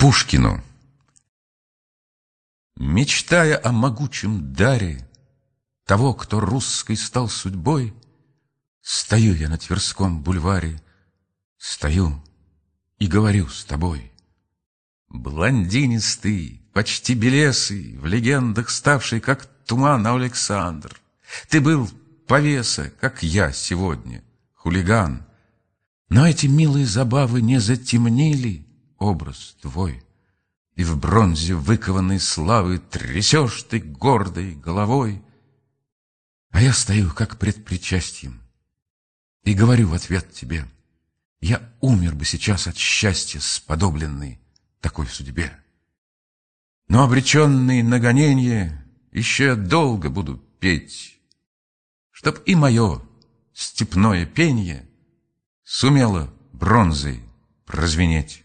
Пушкину Мечтая о могучем даре Того, кто русской стал судьбой, Стою я на Тверском бульваре, Стою и говорю с тобой. Блондинистый, почти белесый, В легендах ставший, как туман Александр. Ты был повеса, как я сегодня, хулиган. Но эти милые забавы не затемнили образ твой. И в бронзе выкованной славы Трясешь ты гордой головой. А я стою, как пред причастием, И говорю в ответ тебе, Я умер бы сейчас от счастья, Сподобленный такой судьбе. Но обреченный на гоненье Еще долго буду петь, Чтоб и мое степное пенье Сумело бронзой прозвенеть.